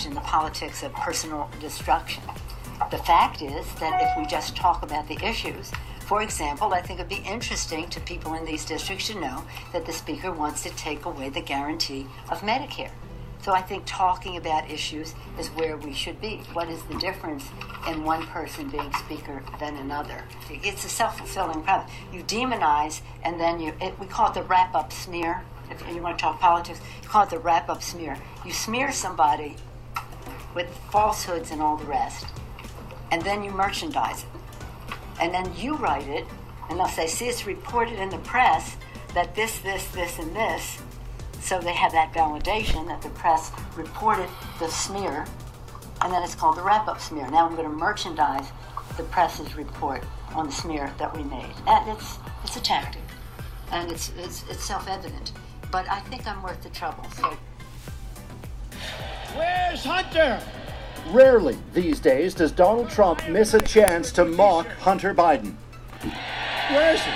don't in the politics of personal destruction. The fact is that if we just talk about the issues, for example, I think it'd be interesting to people in these districts to know that the Speaker wants to take away the guarantee of Medicare. So I think talking about issues is where we should be. What is the difference in one person being Speaker than another? It's a self fulfilling prophecy. You demonize, and then you, it, we call it the wrap up smear. If you want to talk politics, you call it the wrap up smear. You smear somebody with falsehoods and all the rest, and then you merchandise it and then you write it, and they'll say, see, it's reported in the press that this, this, this, and this. So they have that validation that the press reported the smear, and then it's called the wrap up smear. Now I'm going to merchandise the press's report on the smear that we made. And it's, it's a tactic, and it's, it's, it's self evident. But I think I'm worth the trouble. So. Where's Hunter? Rarely these days does Donald Trump miss a chance to mock Hunter Biden. Where is he?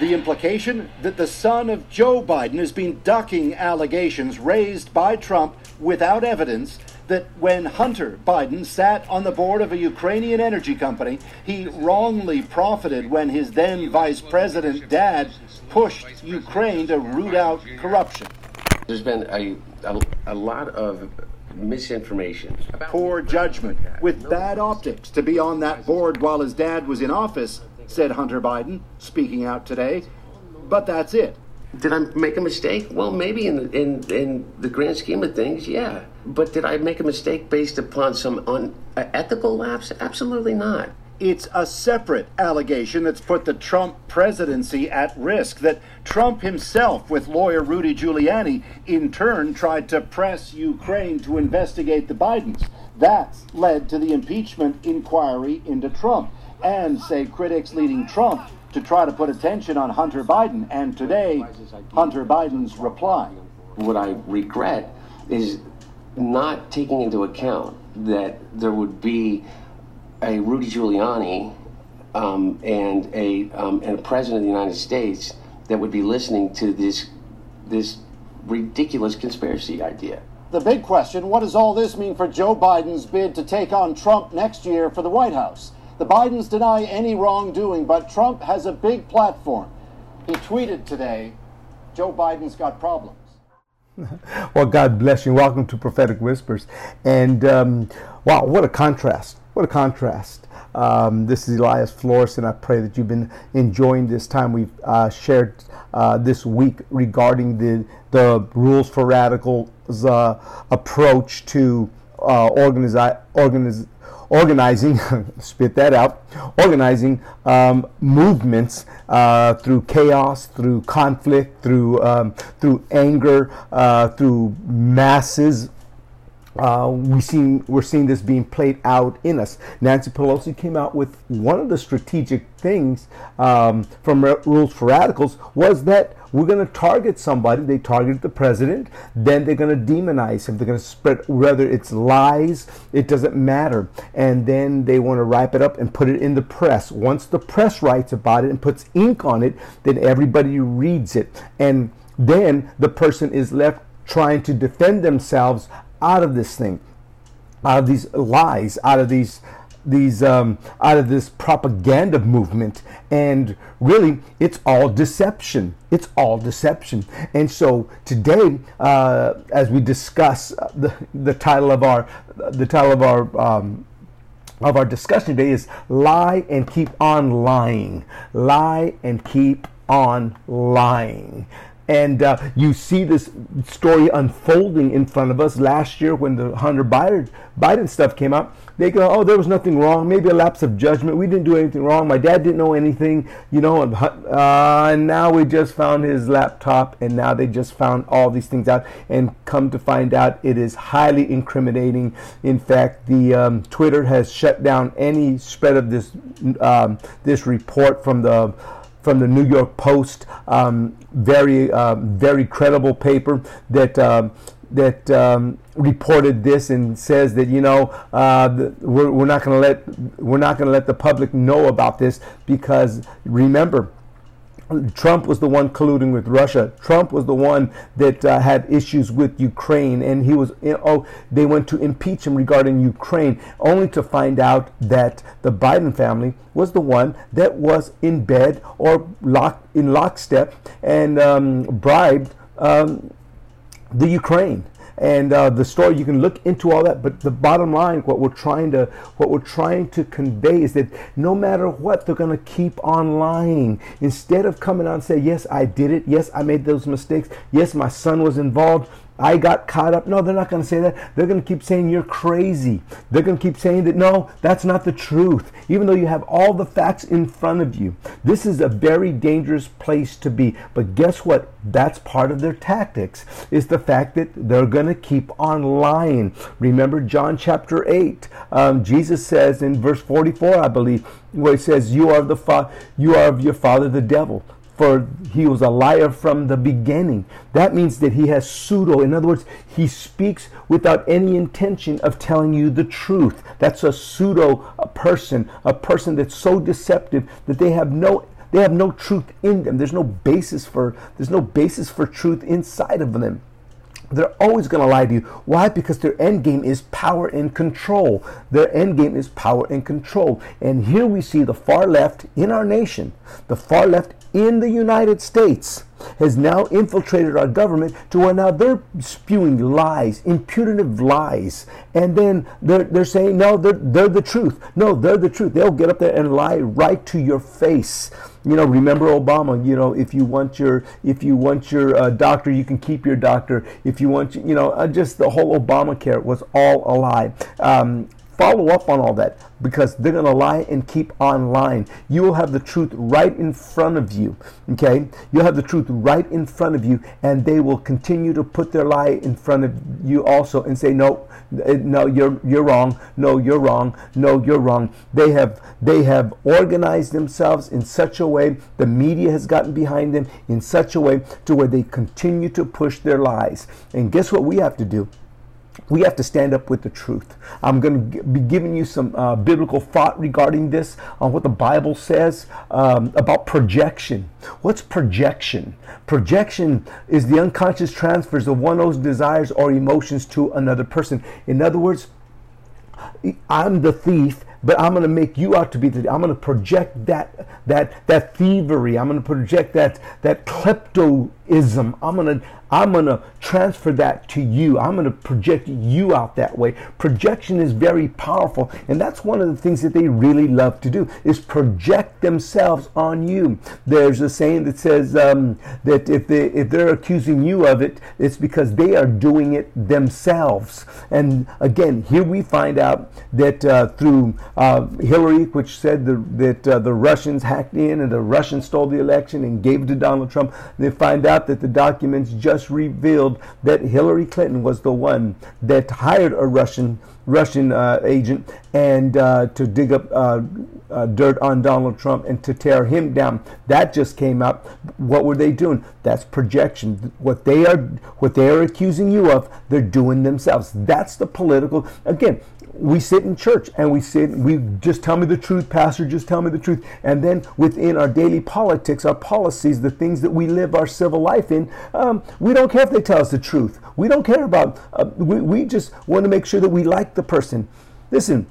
The implication that the son of Joe Biden has been ducking allegations raised by Trump without evidence that when Hunter Biden sat on the board of a Ukrainian energy company, he wrongly profited when his then vice president dad pushed Ukraine to root out corruption. There's been a, a, a lot of misinformation. Poor judgment, with bad optics to be on that board while his dad was in office, said Hunter Biden, speaking out today. But that's it. Did I make a mistake? Well, maybe in the, in in the grand scheme of things, yeah. But did I make a mistake based upon some unethical uh, lapse? Absolutely not. It's a separate allegation that's put the Trump presidency at risk. That Trump himself, with lawyer Rudy Giuliani, in turn tried to press Ukraine to investigate the Bidens. That's led to the impeachment inquiry into Trump. And, say critics leading Trump, to try to put attention on Hunter Biden. And today, Hunter Biden's reply. What I regret is not taking into account that there would be a Rudy Giuliani um, and a um, and a president of the United States that would be listening to this this ridiculous conspiracy idea. The big question: What does all this mean for Joe Biden's bid to take on Trump next year for the White House? The Bidens deny any wrongdoing, but Trump has a big platform. He tweeted today, "Joe Biden's got problems." well, God bless you. Welcome to Prophetic Whispers. And um, wow, what a contrast what a contrast. Um, this is Elias Flores, and I pray that you've been enjoying this time we've uh, shared uh, this week regarding the, the Rules for Radicals uh, approach to uh, organizi- organiz- organizing, spit that out, organizing um, movements uh, through chaos, through conflict, through um, through anger, uh, through masses uh, we seen we're seeing this being played out in us. Nancy Pelosi came out with one of the strategic things um, from Rules for Radicals was that we're going to target somebody. They targeted the president. Then they're going to demonize him. They're going to spread whether it's lies. It doesn't matter. And then they want to wrap it up and put it in the press. Once the press writes about it and puts ink on it, then everybody reads it, and then the person is left trying to defend themselves out of this thing, out of these lies, out of these these um, out of this propaganda movement. And really it's all deception. It's all deception. And so today uh, as we discuss the, the title of our the title of our um, of our discussion today is lie and keep on lying. Lie and keep on lying and uh, you see this story unfolding in front of us. Last year, when the Hunter Biden, Biden stuff came out, they go, "Oh, there was nothing wrong. Maybe a lapse of judgment. We didn't do anything wrong. My dad didn't know anything, you know." And, uh, and now we just found his laptop, and now they just found all these things out. And come to find out, it is highly incriminating. In fact, the um, Twitter has shut down any spread of this um, this report from the from the New York Post, um, very uh, very credible paper that. Uh, that um, reported this and says that you know uh, we're, we're not going to let we're not going to let the public know about this because remember Trump was the one colluding with Russia. Trump was the one that uh, had issues with Ukraine, and he was oh they went to impeach him regarding Ukraine, only to find out that the Biden family was the one that was in bed or lock in lockstep and um, bribed um, the Ukraine and uh, the story you can look into all that but the bottom line what we're trying to what we're trying to convey is that no matter what they're going to keep on lying. Instead of coming out and say yes i did it. Yes i made those mistakes. Yes my son was involved I got caught up. No, they're not going to say that. They're going to keep saying you're crazy. They're going to keep saying that no, that's not the truth, even though you have all the facts in front of you. This is a very dangerous place to be. But guess what? That's part of their tactics, is the fact that they're going to keep on lying. Remember John chapter 8. Um, Jesus says in verse 44, I believe, where he says, You are the fa- you are of your father the devil for he was a liar from the beginning. That means that he has pseudo. In other words, he speaks without any intention of telling you the truth. That's a pseudo person, a person that's so deceptive that they have no they have no truth in them. There's no basis for there's no basis for truth inside of them. They're always going to lie to you. Why? Because their end game is power and control. Their end game is power and control. And here we see the far left in our nation, the far left in the United States has now infiltrated our government to where now they're spewing lies, imputative lies. And then they're, they're saying, no, they're, they're the truth. No, they're the truth. They'll get up there and lie right to your face. You know, remember Obama. You know, if you want your if you want your uh, doctor, you can keep your doctor. If you want, you know, uh, just the whole Obamacare was all a lie. Um, follow up on all that because they're going to lie and keep on lying. You will have the truth right in front of you. Okay? You'll have the truth right in front of you, and they will continue to put their lie in front of you also and say, No, eh, no, you're you're wrong. No, you're wrong. No, you're wrong. They have they have organized themselves in such a way, the media has gotten behind them in such a way to where they continue to push their lies. And guess what we have to do? We have to stand up with the truth. I'm going to be giving you some uh, biblical thought regarding this on what the Bible says um, about projection. What's projection? Projection is the unconscious transfers of one of those desires or emotions to another person. In other words, I'm the thief but I'm going to make you out to be the. I'm going to project that that that thievery. I'm going to project that that kleptoism. I'm going to I'm going to transfer that to you. I'm going to project you out that way. Projection is very powerful, and that's one of the things that they really love to do is project themselves on you. There's a saying that says um, that if they if they're accusing you of it, it's because they are doing it themselves. And again, here we find out that uh, through uh, Hillary, which said the, that uh, the Russians hacked in and the Russians stole the election and gave it to Donald Trump, they find out that the documents just just revealed that Hillary Clinton was the one that hired a Russian Russian uh, agent and uh, to dig up uh, uh, dirt on Donald Trump and to tear him down. That just came out. What were they doing? That's projection. What they are what they are accusing you of, they're doing themselves. That's the political. Again, we sit in church and we sit, we just tell me the truth, Pastor, just tell me the truth. And then within our daily politics, our policies, the things that we live our civil life in, um, we don't care if they tell us the truth. We don't care about, uh, we, we just want to make sure that we like the person. Listen,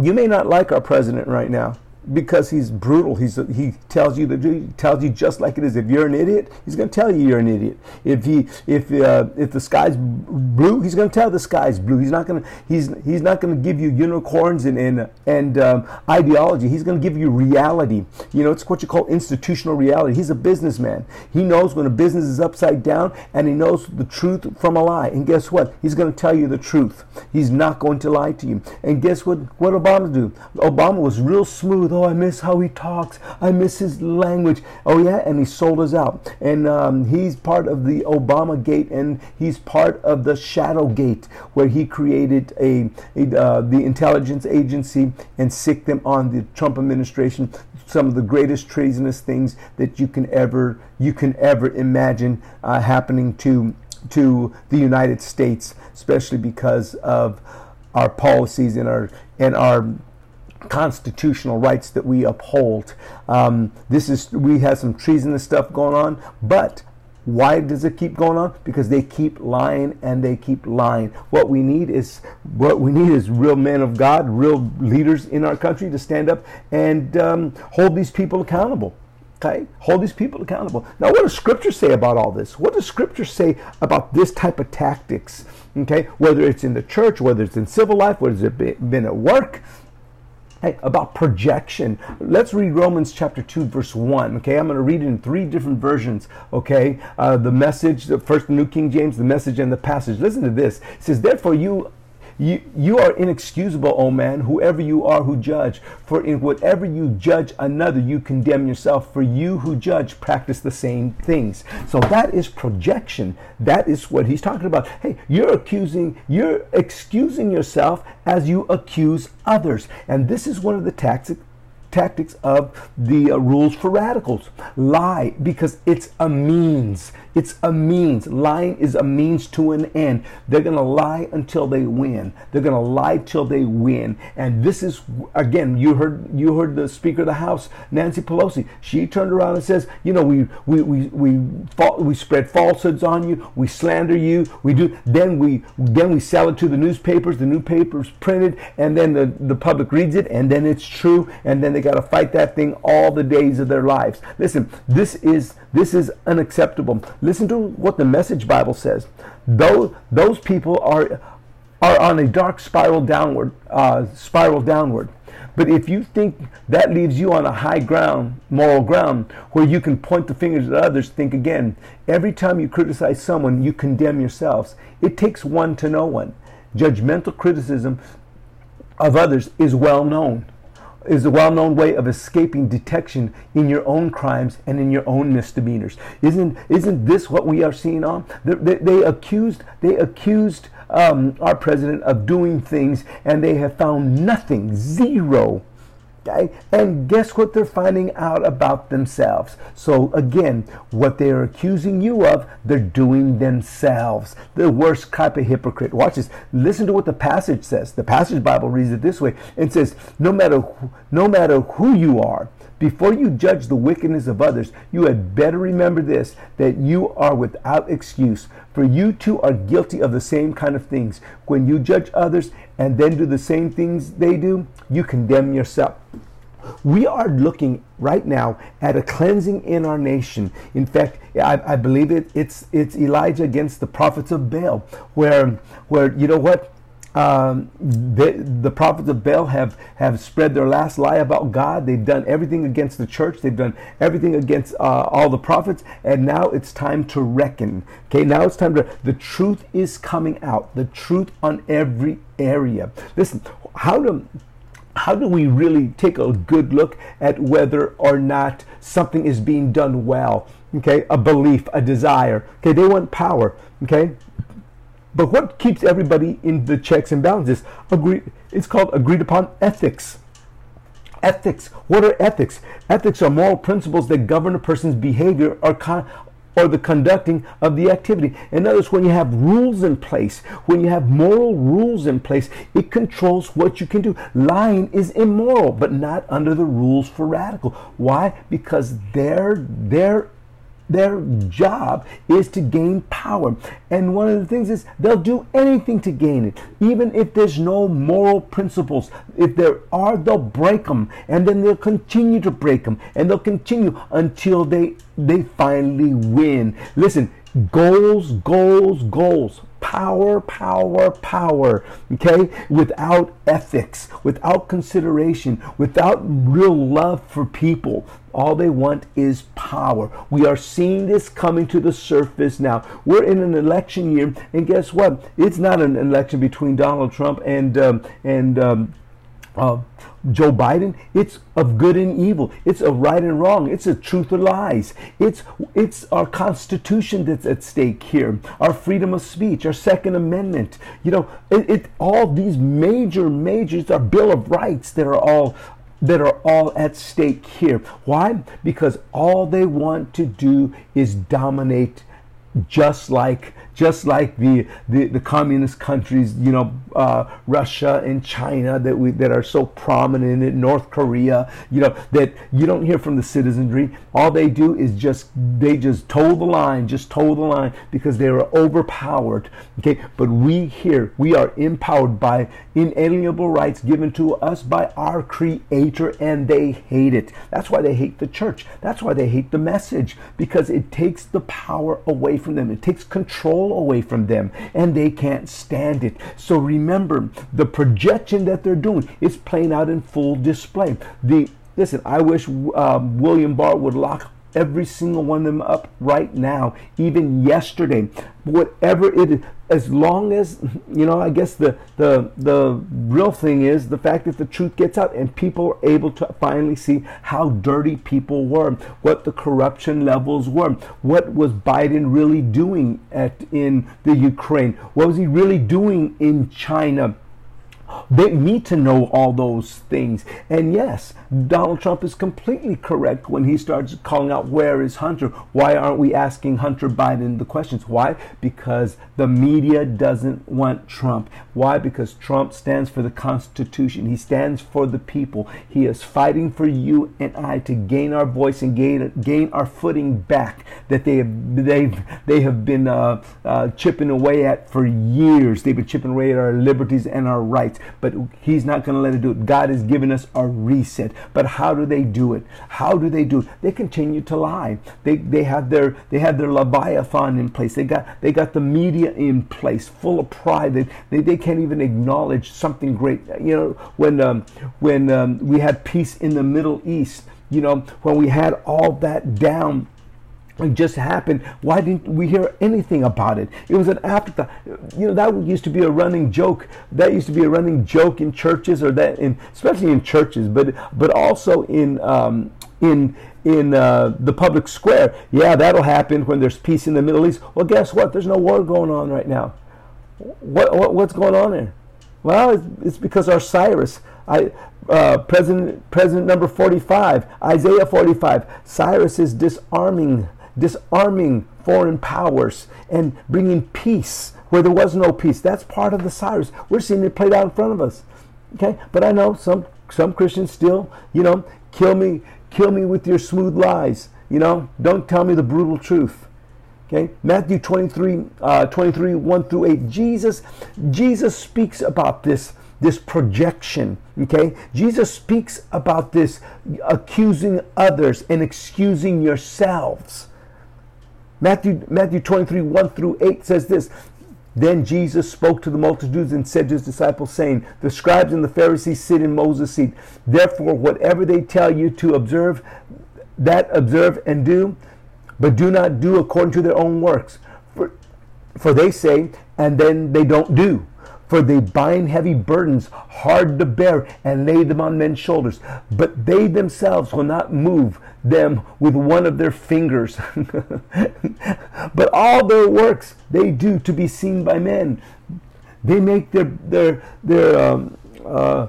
you may not like our president right now because he's brutal. He's he tells you the he tells you just like it is. If you're an idiot, he's going to tell you you're an idiot. If he if uh, if the sky's blue, he's going to tell the sky's blue. He's not going to he's he's not going to give you unicorns and and and um, ideology. He's going to give you reality. You know, it's what you call institutional reality. He's a businessman. He knows when a business is upside down, and he knows the truth from a lie. And guess what? He's going to tell you the truth. He's not going to lie to you. And guess what? What Obama do? Obama was real smooth Oh, I miss how he talks. I miss his language. Oh, yeah, and he sold us out. And um, he's part of the Obama Gate, and he's part of the Shadow Gate, where he created a, a uh, the intelligence agency and sicked them on the Trump administration. Some of the greatest treasonous things that you can ever you can ever imagine uh, happening to to the United States, especially because of our policies and our and our constitutional rights that we uphold. Um, this is we have some treasonous stuff going on, but why does it keep going on? Because they keep lying and they keep lying. What we need is what we need is real men of God, real leaders in our country to stand up and um, hold these people accountable. Okay, hold these people accountable. Now, what does Scripture say about all this? What does Scripture say about this type of tactics? Okay, whether it's in the church, whether it's in civil life, whether it's been at work, Hey, about projection. Let's read Romans chapter 2, verse 1. Okay, I'm going to read it in three different versions. Okay, uh, the message, the first New King James, the message, and the Passion. Listen to this. It says, Therefore, you you, you are inexcusable, O man, whoever you are who judge. For in whatever you judge another, you condemn yourself. For you who judge practice the same things. So that is projection. That is what he's talking about. Hey, you're accusing, you're excusing yourself as you accuse others. And this is one of the tactics tactics of the uh, rules for radicals. Lie because it's a means. It's a means. Lying is a means to an end. They're going to lie until they win. They're going to lie till they win. And this is again, you heard you heard the Speaker of the House, Nancy Pelosi. She turned around and says, you know, we we we we we spread falsehoods on you. We slander you. We do. Then we then we sell it to the newspapers. The newspapers print it, and then the the public reads it, and then it's true, and then they got to fight that thing all the days of their lives. Listen, this is this is unacceptable. Listen to what the Message Bible says. Those those people are are on a dark spiral downward, uh, spiral downward. But if you think that leaves you on a high ground, moral ground, where you can point the fingers at others, think again. Every time you criticize someone, you condemn yourselves. It takes one to know one. Judgmental criticism of others is well known is a well-known way of escaping detection in your own crimes and in your own misdemeanors. Isn't isn't this what we are seeing on? They, they, they accused they accused um, our president of doing things, and they have found nothing, zero Okay? And guess what they're finding out about themselves? So, again, what they're accusing you of, they're doing themselves. The worst type of hypocrite. Watch this. Listen to what the Passion says. The Passion Bible reads it this way it says, no matter, no matter who you are, before you judge the wickedness of others, you had better remember this that you are without excuse. For you too are guilty of the same kind of things. When you judge others and then do the same things they do, you condemn yourself. We are looking right now at a cleansing in our nation. In fact, I, I believe it, it's it's Elijah against the prophets of Baal, where where you know what um, the, the prophets of Baal have, have spread their last lie about God. They've done everything against the church. They've done everything against uh, all the prophets. And now it's time to reckon. Okay, now it's time to. The truth is coming out. The truth on every area. Listen, how do how do we really take a good look at whether or not something is being done well? Okay, a belief, a desire. Okay, they want power. Okay, but what keeps everybody in the checks and balances? Agree, it's called agreed upon ethics. Ethics. What are ethics? Ethics are moral principles that govern a person's behavior or, con- or the conducting of the activity. In other words, when you have rules in place, when you have moral rules in place, it controls what you can do. Lying is immoral, but not under the rules for radical. Why? Because they're, they're their job is to gain power. And one of the things is they'll do anything to gain it, even if there's no moral principles. If there are, they'll break them, and then they'll continue to break them, and they'll continue until they they finally win. Listen, goals, goals, goals power, power, power, okay? Without ethics, without consideration, without real love for people. All they want is power. We are seeing this coming to the surface now. We're in an election year, and guess what? It's not an election between Donald Trump and um, and um, uh, Joe Biden, it's of good and evil. It's of right and wrong. It's a truth or lies. It's it's our Constitution that's at stake here. Our freedom of speech, our Second Amendment. You know, it, it all these major majors, our Bill of Rights that are all that are all at stake here. Why? Because all they want to do is dominate just like just like the, the, the communist countries, you know, uh, Russia and China that we that are so prominent in North Korea, you know, that you don't hear from the citizenry. All they do is just they just toe the line, just toe the line because they are overpowered. Okay, but we here we are empowered by inalienable rights given to us by our Creator, and they hate it. That's why they hate the church. That's why they hate the message because it takes the power away from them. It takes control away from them and they can't stand it. So remember, the projection that they're doing is playing out in full display. The Listen, I wish um, William Barr would lock every single one of them up right now, even yesterday. Whatever it is, as long as you know, I guess the the the real thing is the fact that the truth gets out and people are able to finally see how dirty people were, what the corruption levels were, what was Biden really doing at in the Ukraine, what was he really doing in China they need to know all those things. And yes, Donald Trump is completely correct when he starts calling out, Where is Hunter? Why aren't we asking Hunter Biden the questions? Why? Because the media doesn't want Trump. Why? Because Trump stands for the Constitution. He stands for the people. He is fighting for you and I to gain our voice and gain, gain our footing back that they have, they've, they have been uh, uh, chipping away at for years. They've been chipping away at our liberties and our rights but He's not going to let it do it. God has given us a reset. But how do they do it? How do they do it? They continue to lie. They they have their they have their leviathan in place. They got they got the media in place, full of pride. They they, they can't even acknowledge something great. You know when um, when um, we had peace in the Middle East. You know when we had all that down it just happened. Why didn't we hear anything about it? It was an afterthought. You know, that used to be a running joke. That used to be a running joke in churches, or that in especially in churches, but but also in um, in in uh, the public square. Yeah, that'll happen when there's peace in the Middle East. Well, guess what? There's no war going on right now. What, what what's going on there? Well, it's, it's because our Cyrus, I, uh, President President number 45, Isaiah 45, Cyrus is disarming disarming foreign powers and bringing peace where there was no peace. That's part of the Cyrus. We're seeing it played out in front of us. Okay, but I know some some Christians still, you know, kill me, kill me with your smooth lies. You know, don't tell me the brutal truth. Okay, Matthew 23, uh, 23, 1 through 8. Jesus, Jesus speaks about this this projection. Okay? Jesus speaks about this accusing others and excusing yourselves. Matthew, Matthew 23, 1 through 8 says this. Then Jesus spoke to the multitudes and said to his disciples, saying, The scribes and the Pharisees sit in Moses' seat. Therefore, whatever they tell you to observe, that observe and do, but do not do according to their own works. For, for they say, and then they don't do for they bind heavy burdens hard to bear and lay them on men's shoulders. But they themselves will not move them with one of their fingers. but all their works they do to be seen by men. They make their their their um, uh,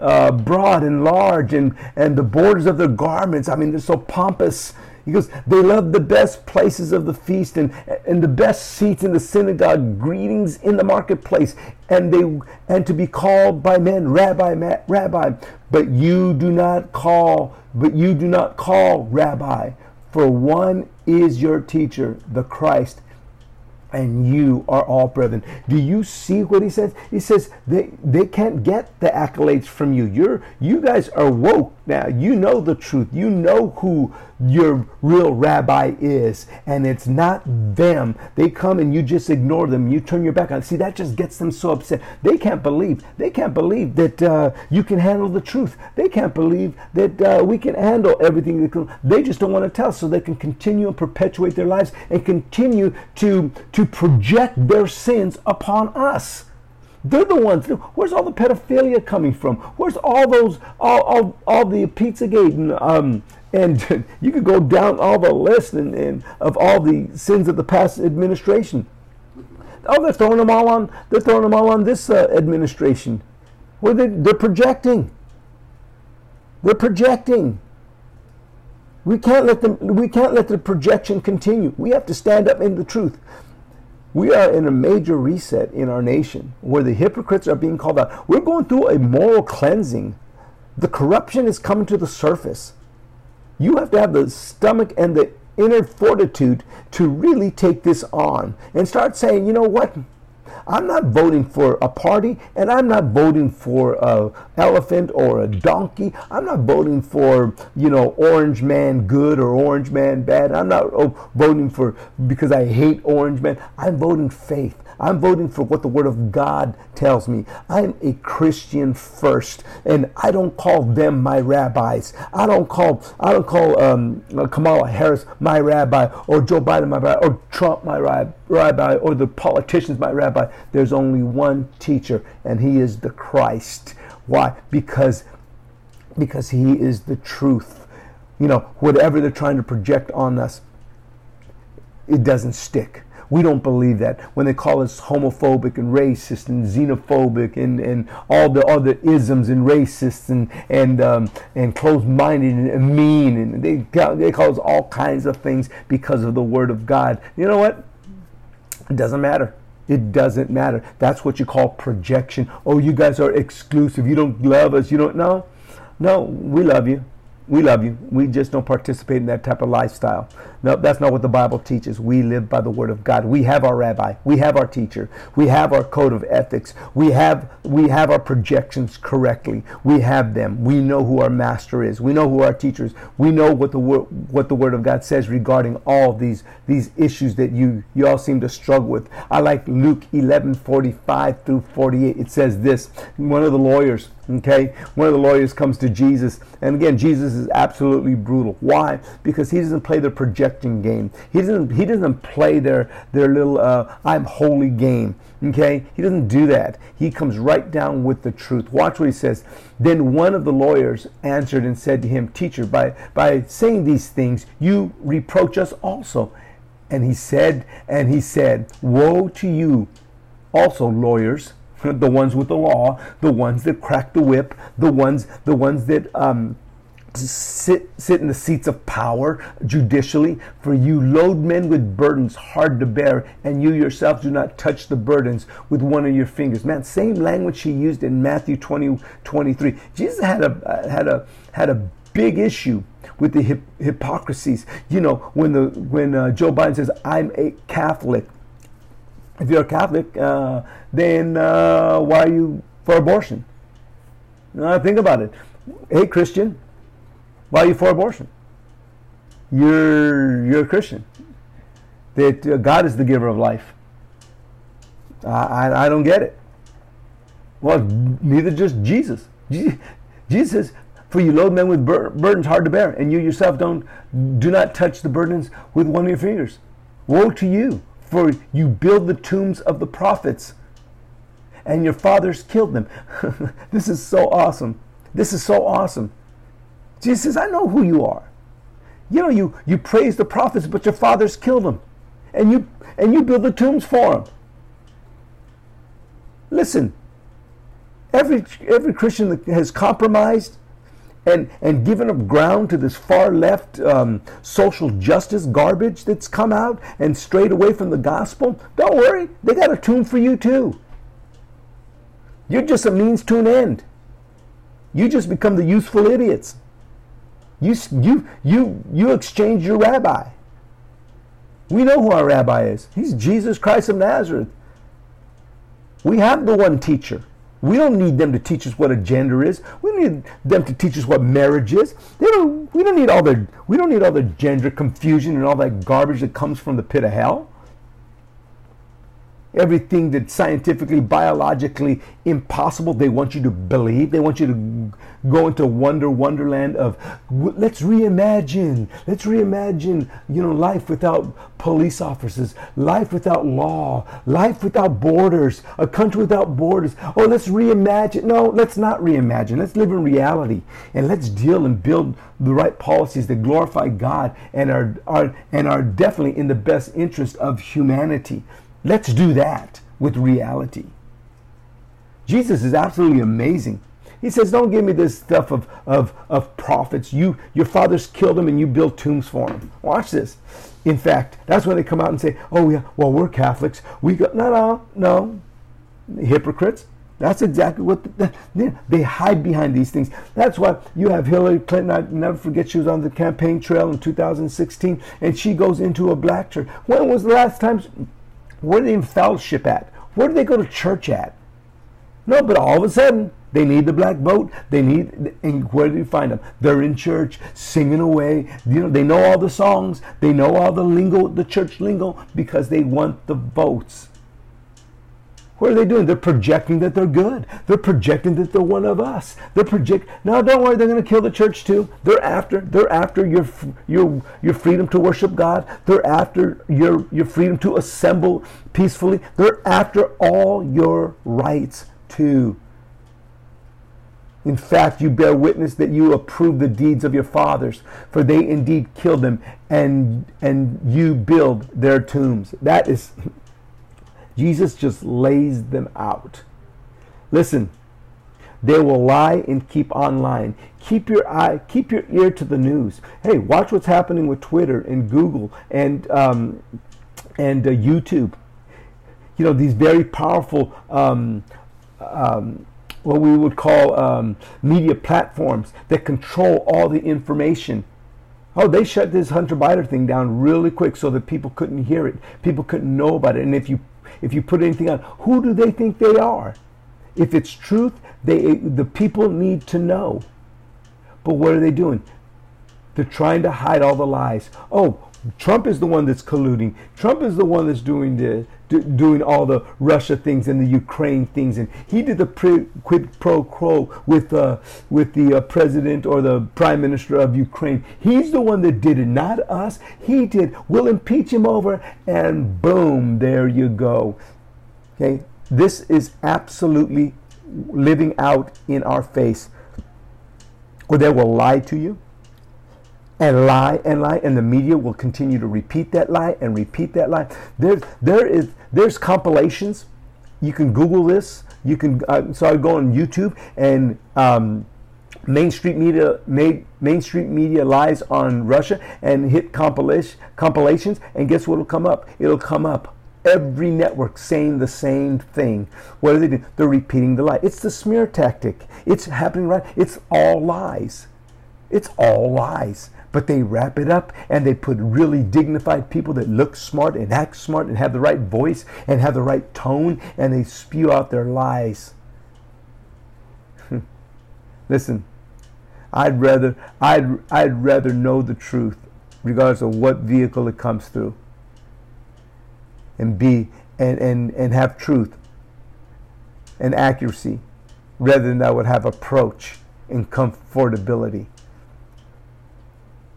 uh, broad and large, and and the borders of their garments. I mean, they're so pompous he goes, they love the best places of the feast and, and the best seats in the synagogue, greetings in the marketplace, and they and to be called by men, Rabbi, Rabbi. But you do not call, but you do not call Rabbi, for one is your teacher, the Christ, and you are all brethren. Do you see what he says? He says they they can't get the accolades from you. You're you guys are woke now. You know the truth. You know who your real rabbi is, and it's not them. They come and you just ignore them. You turn your back on. See, that just gets them so upset. They can't believe. They can't believe that uh, you can handle the truth. They can't believe that uh, we can handle everything. They just don't want to tell, so they can continue and perpetuate their lives and continue to to project their sins upon us. They're the ones. Where's all the pedophilia coming from? Where's all those all all, all the Pizzagate and um, and you could go down all the list and, and of all the sins of the past administration. Oh, they're throwing them all on. They're throwing them all on this uh, administration. Where they, they're projecting. They're projecting. We can't let them we can't let the projection continue. We have to stand up in the truth. We are in a major reset in our nation where the hypocrites are being called out. We're going through a moral cleansing. The corruption is coming to the surface. You have to have the stomach and the inner fortitude to really take this on and start saying, you know what? I'm not voting for a party and I'm not voting for a elephant or a donkey. I'm not voting for, you know, orange man good or orange man bad. I'm not oh, voting for because I hate orange man. I'm voting faith. I'm voting for what the Word of God tells me. I'm a Christian first, and I don't call them my rabbis. I don't call I don't call um, Kamala Harris my rabbi, or Joe Biden my rabbi, or Trump my rabbi, or the politicians my rabbi. There's only one teacher, and He is the Christ. Why? Because because He is the truth. You know, whatever they're trying to project on us, it doesn't stick. We don't believe that. When they call us homophobic and racist and xenophobic and, and all the other isms and racists and and um, and closed-minded and mean and they they call us all kinds of things because of the word of God. You know what? It doesn't matter. It doesn't matter. That's what you call projection. Oh, you guys are exclusive. You don't love us. You don't know. No, we love you. We love you. We just don't participate in that type of lifestyle. No, that's not what the Bible teaches. We live by the Word of God. We have our rabbi. We have our teacher. We have our code of ethics. We have we have our projections correctly. We have them. We know who our master is. We know who our teacher is. We know what the word what the Word of God says regarding all these these issues that you you all seem to struggle with. I like Luke eleven forty five through forty eight. It says this. One of the lawyers Okay, one of the lawyers comes to Jesus, and again, Jesus is absolutely brutal. Why? Because he doesn't play the projecting game. He doesn't. He doesn't play their their little uh, "I'm holy" game. Okay, he doesn't do that. He comes right down with the truth. Watch what he says. Then one of the lawyers answered and said to him, "Teacher, by by saying these things, you reproach us also." And he said, and he said, "Woe to you, also lawyers." The ones with the law, the ones that crack the whip, the ones the ones that um, sit sit in the seats of power judicially. For you load men with burdens hard to bear, and you yourself do not touch the burdens with one of your fingers. Man, same language he used in Matthew 20, 23. Jesus had a had a had a big issue with the hip, hypocrisies. You know, when the when uh, Joe Biden says, "I'm a Catholic," if you're a Catholic, uh, then uh, why are you for abortion? Now, think about it. Hey, Christian, why are you for abortion? You're you're a Christian. That uh, God is the giver of life. I, I, I don't get it. Well, neither just Jesus. Jesus for you load men with bur- burdens hard to bear, and you yourself don't do not touch the burdens with one of your fingers. Woe to you! For you build the tombs of the prophets, and your fathers killed them. this is so awesome. This is so awesome. Jesus says, I know who you are. You know, you, you praise the prophets, but your fathers killed them. And you and you build the tombs for them. Listen, every every Christian that has compromised and, and given up ground to this far left um, social justice garbage that's come out and strayed away from the gospel, don't worry, they got a tomb for you too. You're just a means to an end. You just become the useful idiots. You, you, you, you exchange your rabbi. We know who our rabbi is. He's Jesus Christ of Nazareth. We have the one teacher. We don't need them to teach us what a gender is. We need them to teach us what marriage is. They don't, we don't need all the we don't need all the gender confusion and all that garbage that comes from the pit of hell everything that's scientifically, biologically impossible, they want you to believe. They want you to go into wonder wonderland of let's reimagine. Let's reimagine, you know, life without police officers, life without law, life without borders, a country without borders. Oh, let's reimagine. No, let's not reimagine. Let's live in reality and let's deal and build the right policies that glorify God and are, are and are definitely in the best interest of humanity. Let's do that with reality. Jesus is absolutely amazing. He says, don't give me this stuff of, of, of prophets. You, your fathers killed them and you built tombs for them. Watch this. In fact, that's when they come out and say, oh, yeah, well, we're Catholics. We got, no, no, no. Hypocrites. That's exactly what the, the, they hide behind these things. That's why you have Hillary Clinton. I never forget she was on the campaign trail in 2016, and she goes into a black church. When was the last time? Where are they in fellowship at? Where do they go to church at? No, but all of a sudden they need the black vote. They need, and where do you find them? They're in church singing away. You know, they know all the songs. They know all the lingo, the church lingo, because they want the votes. What are they doing? They're projecting that they're good. They're projecting that they're one of us. They're project. Now, don't worry, they're going to kill the church too. They're after. They're after your your your freedom to worship God. They're after your your freedom to assemble peacefully. They're after all your rights too. In fact, you bear witness that you approve the deeds of your fathers, for they indeed killed them, and and you build their tombs. That is Jesus just lays them out. Listen, they will lie and keep on lying. Keep your eye, keep your ear to the news. Hey, watch what's happening with Twitter and Google and um, and uh, YouTube. You know these very powerful, um, um, what we would call um, media platforms that control all the information. Oh, they shut this Hunter Biden thing down really quick so that people couldn't hear it, people couldn't know about it, and if you if you put anything on, who do they think they are? If it's truth, they the people need to know. But what are they doing? They're trying to hide all the lies. Oh, Trump is the one that's colluding. Trump is the one that's doing the doing all the Russia things and the Ukraine things, and he did the pre, quid pro quo with uh, with the uh, president or the prime minister of Ukraine. He's the one that did it, not us. He did. We'll impeach him over, and boom, there you go. Okay, this is absolutely living out in our face, or they will lie to you and lie and lie, and the media will continue to repeat that lie and repeat that lie. There's there is there's compilations. You can Google this. You can uh, so I go on YouTube and um, Main Street Media made Main Street Media lies on Russia and hit compilation compilations, and guess what'll come up? It'll come up every network saying the same thing. What are they doing? They're repeating the lie. It's the smear tactic. It's happening right. It's all lies. It's all lies but they wrap it up and they put really dignified people that look smart and act smart and have the right voice and have the right tone and they spew out their lies. Listen, I'd rather I'd I'd rather know the truth regardless of what vehicle it comes through and be and, and, and have truth and accuracy rather than that would have approach and comfortability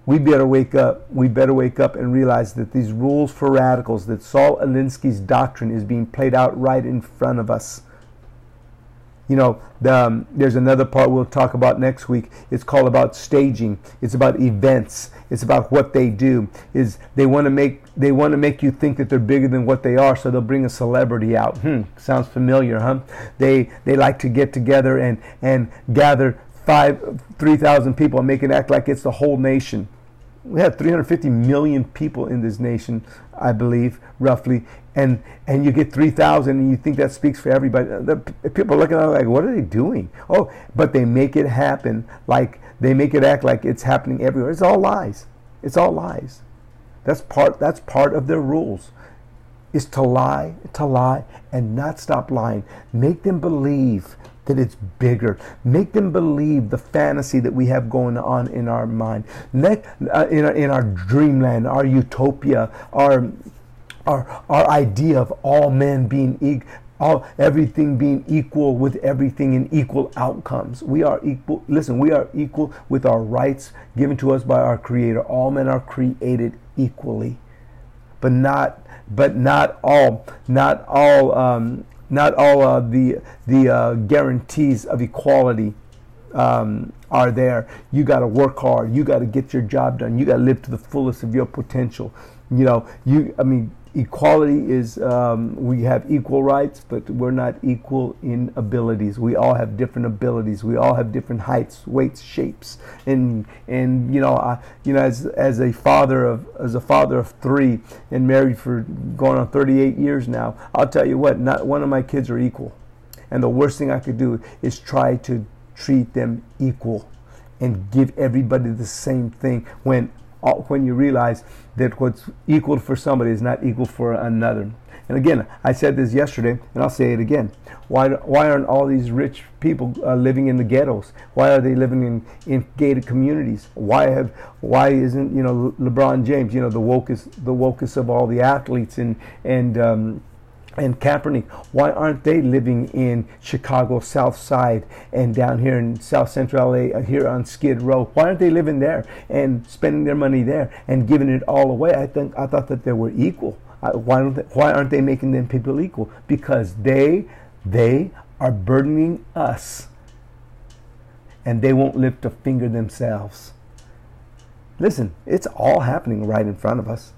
we better wake up. We better wake up and realize that these rules for radicals, that Saul Alinsky's doctrine is being played out right in front of us. You know, the, um, there's another part we'll talk about next week. It's called about staging. It's about events. It's about what they do. Is they want to make they want to make you think that they're bigger than what they are, so they'll bring a celebrity out. Hmm, sounds familiar, huh? They they like to get together and and gather five, 3,000 people and make it act like it's the whole nation. We have 350 million people in this nation, I believe, roughly, and and you get 3,000 and you think that speaks for everybody. The, people are looking at it like, what are they doing? Oh, but they make it happen like they make it act like it's happening everywhere. It's all lies. It's all lies. That's part. That's part of their rules is to lie, to lie, and not stop lying. Make them believe that it's bigger. Make them believe the fantasy that we have going on in our mind, uh, in, our, in our dreamland, our utopia, our, our, our idea of all men being equal. All, everything being equal with everything in equal outcomes. We are equal. Listen, we are equal with our rights given to us by our Creator. All men are created equally, but not, but not all, not all um, not all uh, the the uh, guarantees of equality um, are there. You got to work hard. You got to get your job done. You got to live to the fullest of your potential. You know, you. I mean, equality is um, we have equal rights, but we're not equal in abilities. We all have different abilities. We all have different heights, weights, shapes, and and you know, I, you know, as as a father of as a father of three and married for going on 38 years now, I'll tell you what, not one of my kids are equal, and the worst thing I could do is try to treat them equal and give everybody the same thing when when you realize that what's equal for somebody is not equal for another. And again, I said this yesterday, and I'll say it again. Why, why aren't all these rich people uh, living in the ghettos? Why are they living in, in gated communities? Why have why isn't you know LeBron James you know the wokest the wokest of all the athletes and and um, and Kaepernick, why aren't they living in Chicago South Side and down here in South Central LA, uh, here on Skid Row? Why aren't they living there and spending their money there and giving it all away? I think I thought that they were equal. Uh, why don't they, why aren't they making them people equal? Because they they are burdening us, and they won't lift a finger themselves. Listen, it's all happening right in front of us.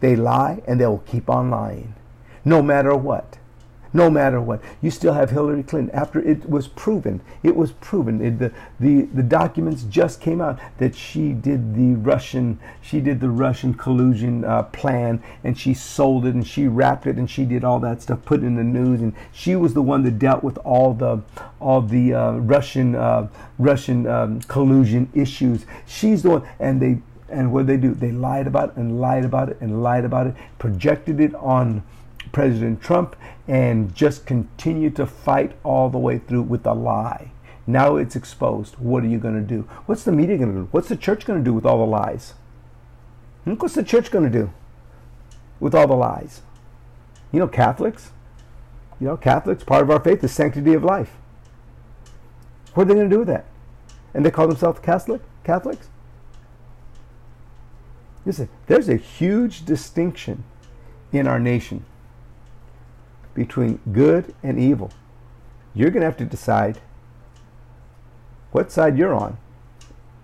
They lie and they will keep on lying no matter what. No matter what. You still have Hillary Clinton. After it was proven, it was proven. It, the, the, the documents just came out that she did the Russian, she did the Russian collusion uh, plan and she sold it and she wrapped it and she did all that stuff, put it in the news. And she was the one that dealt with all the, all the uh, Russian, uh, Russian um, collusion issues. She's the one, and they, and what they do, they lied about it and lied about it and lied about it, projected it on President Trump and just continue to fight all the way through with a lie. Now it's exposed. What are you going to do? What's the media going to do? What's the church going to do with all the lies? Hmm? What's the church going to do with all the lies? You know, Catholics, you know, Catholics, part of our faith is sanctity of life. What are they going to do with that? And they call themselves Catholic Catholics? Listen, there's a huge distinction in our nation between good and evil. You're going to have to decide what side you're on.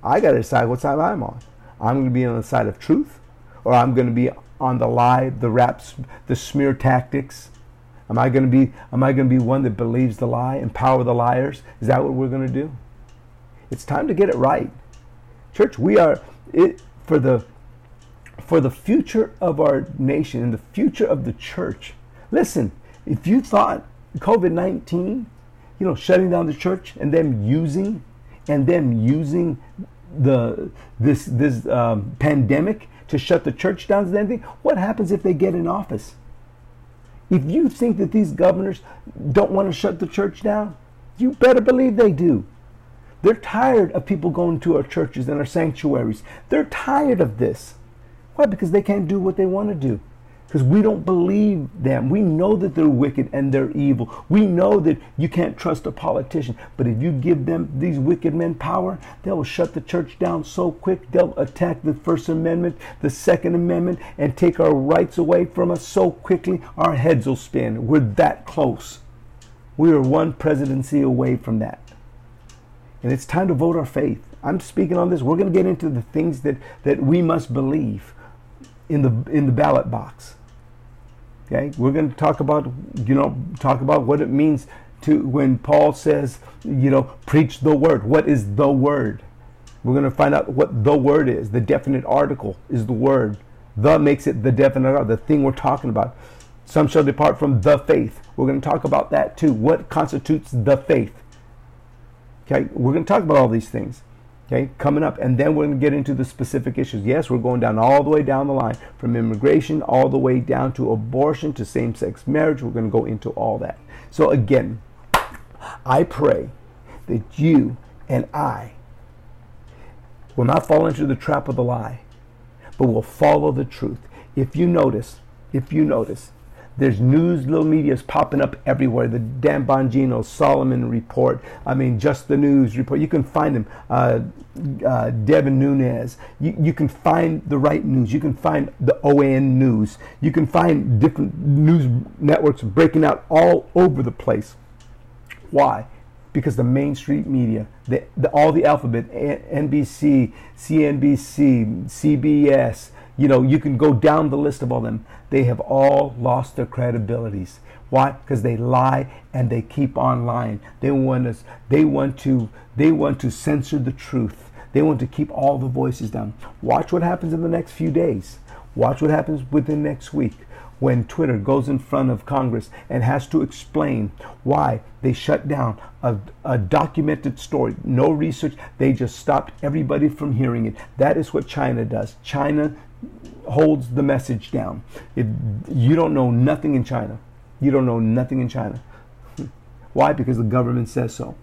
I got to decide what side I'm on. I'm going to be on the side of truth, or I'm going to be on the lie, the raps, the smear tactics. Am I going to be? Am I going to be one that believes the lie, empower the liars? Is that what we're going to do? It's time to get it right, church. We are it for the for the future of our nation and the future of the church. Listen, if you thought COVID 19, you know, shutting down the church and them using and them using the this this um, pandemic to shut the church down is anything, what happens if they get in office? If you think that these governors don't want to shut the church down, you better believe they do. They're tired of people going to our churches and our sanctuaries. They're tired of this. Why? Because they can't do what they want to do because we don't believe them. We know that they're wicked and they're evil. We know that you can't trust a politician. But if you give them these wicked men power, they'll shut the church down so quick. They'll attack the First Amendment, the Second Amendment, and take our rights away from us so quickly our heads will spin. We're that close. We are one presidency away from that. And it's time to vote our faith. I'm speaking on this. We're going to get into the things that, that we must believe in the in the ballot box. Okay, we're going to talk about you know talk about what it means to when Paul says you know preach the word. What is the word? We're going to find out what the word is. The definite article is the word. The makes it the definite article, the thing we're talking about. Some shall depart from the faith. We're going to talk about that too. What constitutes the faith? Okay, we're going to talk about all these things okay, coming up. And then we're going to get into the specific issues. Yes, we're going down all the way down the line from immigration all the way down to abortion to same sex marriage. We're going to go into all that. So, again, I pray that you and I will not fall into the trap of the lie, but will follow the truth. If you notice, if you notice, there's news, little media's popping up everywhere. The Dan Bongino, Solomon Report. I mean, just the news report. You can find them. Uh, uh, Devin Nunes. You, you can find the right news. You can find the OAN news. You can find different news networks breaking out all over the place. Why? Because the mainstream media, the, the, all the alphabet, NBC, CNBC, CBS, you know, you can go down the list of all them. They have all lost their credibilities. Why? Because they lie and they keep on lying. They want us. They want to. They want to censor the truth. They want to keep all the voices down. Watch what happens in the next few days. Watch what happens within next week when Twitter goes in front of Congress and has to explain why they shut down a, a, documented story, no research, they just stopped everybody from hearing it. That is what China does. China holds the message down. You don't know nothing in China. You don't know nothing in China. Why? Because the government says so.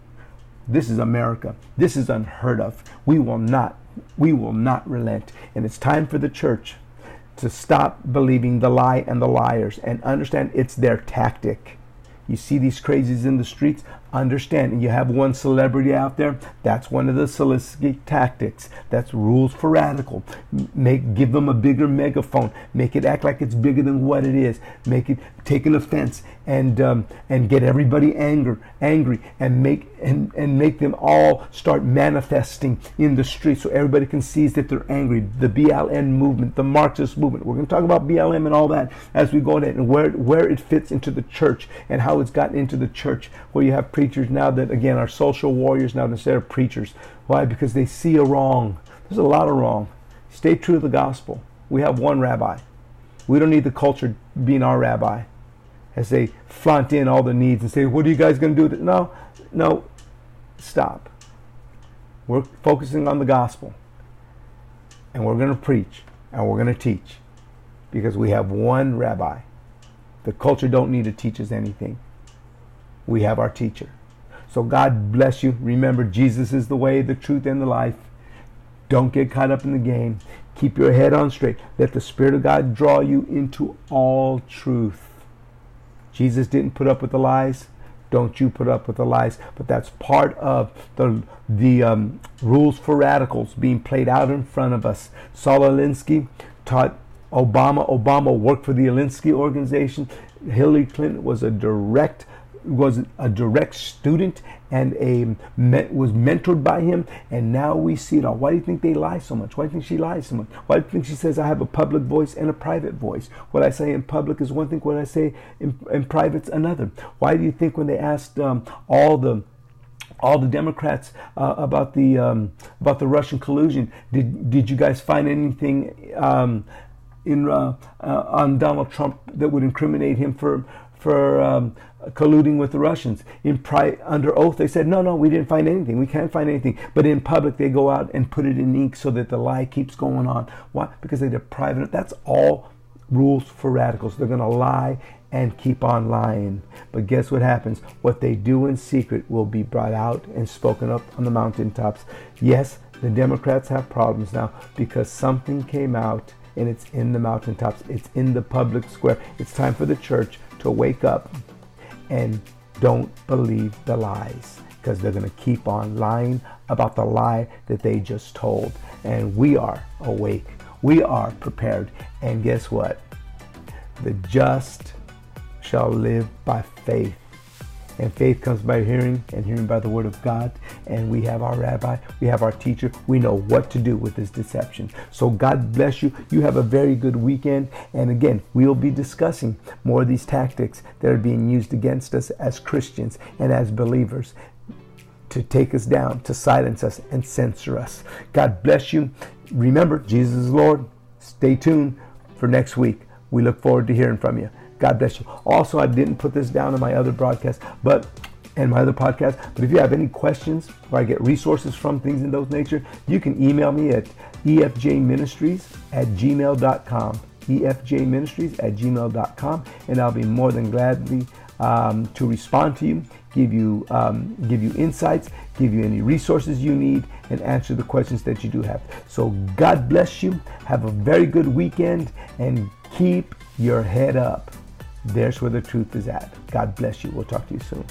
This is America. This is unheard of. We will not, we will not relent. And it's time for the church to stop believing the lie and the liars and understand it's their tactic. You see these crazies in the streets, understand. And you have one celebrity out there, that's one of the solicit tactics. That's rules for radical. Make give them a bigger megaphone. Make it act like it's bigger than what it is. Make it take an offense and um, and get everybody angry, angry, and make and, and make them all start manifesting in the streets so everybody can see that they're angry. The BLM movement, the Marxist movement. We're going to talk about BLM and all that as we go ahead and where where it fits into the church and how it's gotten into the church, where you have preachers now that again are social warriors now instead of preachers. Why? Because they see a wrong. There's a lot of wrong. Stay true to the gospel. We have one rabbi. We don't need the culture being our rabbi as they flaunt in all the needs and say, What are you guys going to do? No, no, stop. We're focusing on the gospel. And we're going to preach and we're going to teach because we have one rabbi. The culture don't need to teach us anything. We have our teacher. So God bless you. Remember, Jesus is the way, the truth, and the life. Don't get caught up in the game. Keep your head on straight. Let the Spirit of God draw you into all truth. Jesus didn't put up with the lies. Don't you put up with the lies. But that's part of the, the um, rules for radicals being played out in front of us. Saul Alinsky taught Obama. Obama worked for the Alinsky organization. Hillary Clinton was a direct was a direct student and a was mentored by him. And now we see it all. Why do you think they lie so much? Why do you think she lies so much? Why do you think she says i have a public voice and a private voice what i say in public is one thing what i say in, in private's another. Why do you think when they asked um, all the all the Democrats uh, about the um, about the Russian collusion. Did did you guys find anything um, in uh, uh, on Donald Trump that would incriminate him for for um, colluding with the Russians. In pri- under oath, they said, no, no, we didn't find anything. We can't find anything. But in public, they go out and put it in ink so that the lie keeps going on. Why? Because they deprive it. That's all rules for radicals. They're going to lie and keep on lying. But guess what happens? What they do in secret will be brought out and spoken up on the mountaintops. Yes, the Democrats have problems now because something came out and it's in the mountaintops. It's in the public square. It's time for the church to wake up and don't believe the lies because they're going to keep on lying about the lie that they just told. And we are awake. We are prepared. And guess what? The just shall live by faith. And faith comes by hearing, and hearing by the word of God. And we have our rabbi, we have our teacher. We know what to do with this deception. So God bless you. You have a very good weekend. And again, we'll be discussing more of these tactics that are being used against us as Christians and as believers to take us down, to silence us, and censor us. God bless you. Remember, Jesus is Lord. Stay tuned for next week. We look forward to hearing from you. God bless you. Also, I didn't put this down in my other broadcast, but and my other podcast. But if you have any questions or I get resources from things in those nature, you can email me at efjministries at gmail.com. efjministries at gmail.com, and I'll be more than gladly um, to respond to you, give you um, give you insights, give you any resources you need, and answer the questions that you do have. So God bless you. Have a very good weekend, and keep your head up. There's where the truth is at. God bless you. We'll talk to you soon.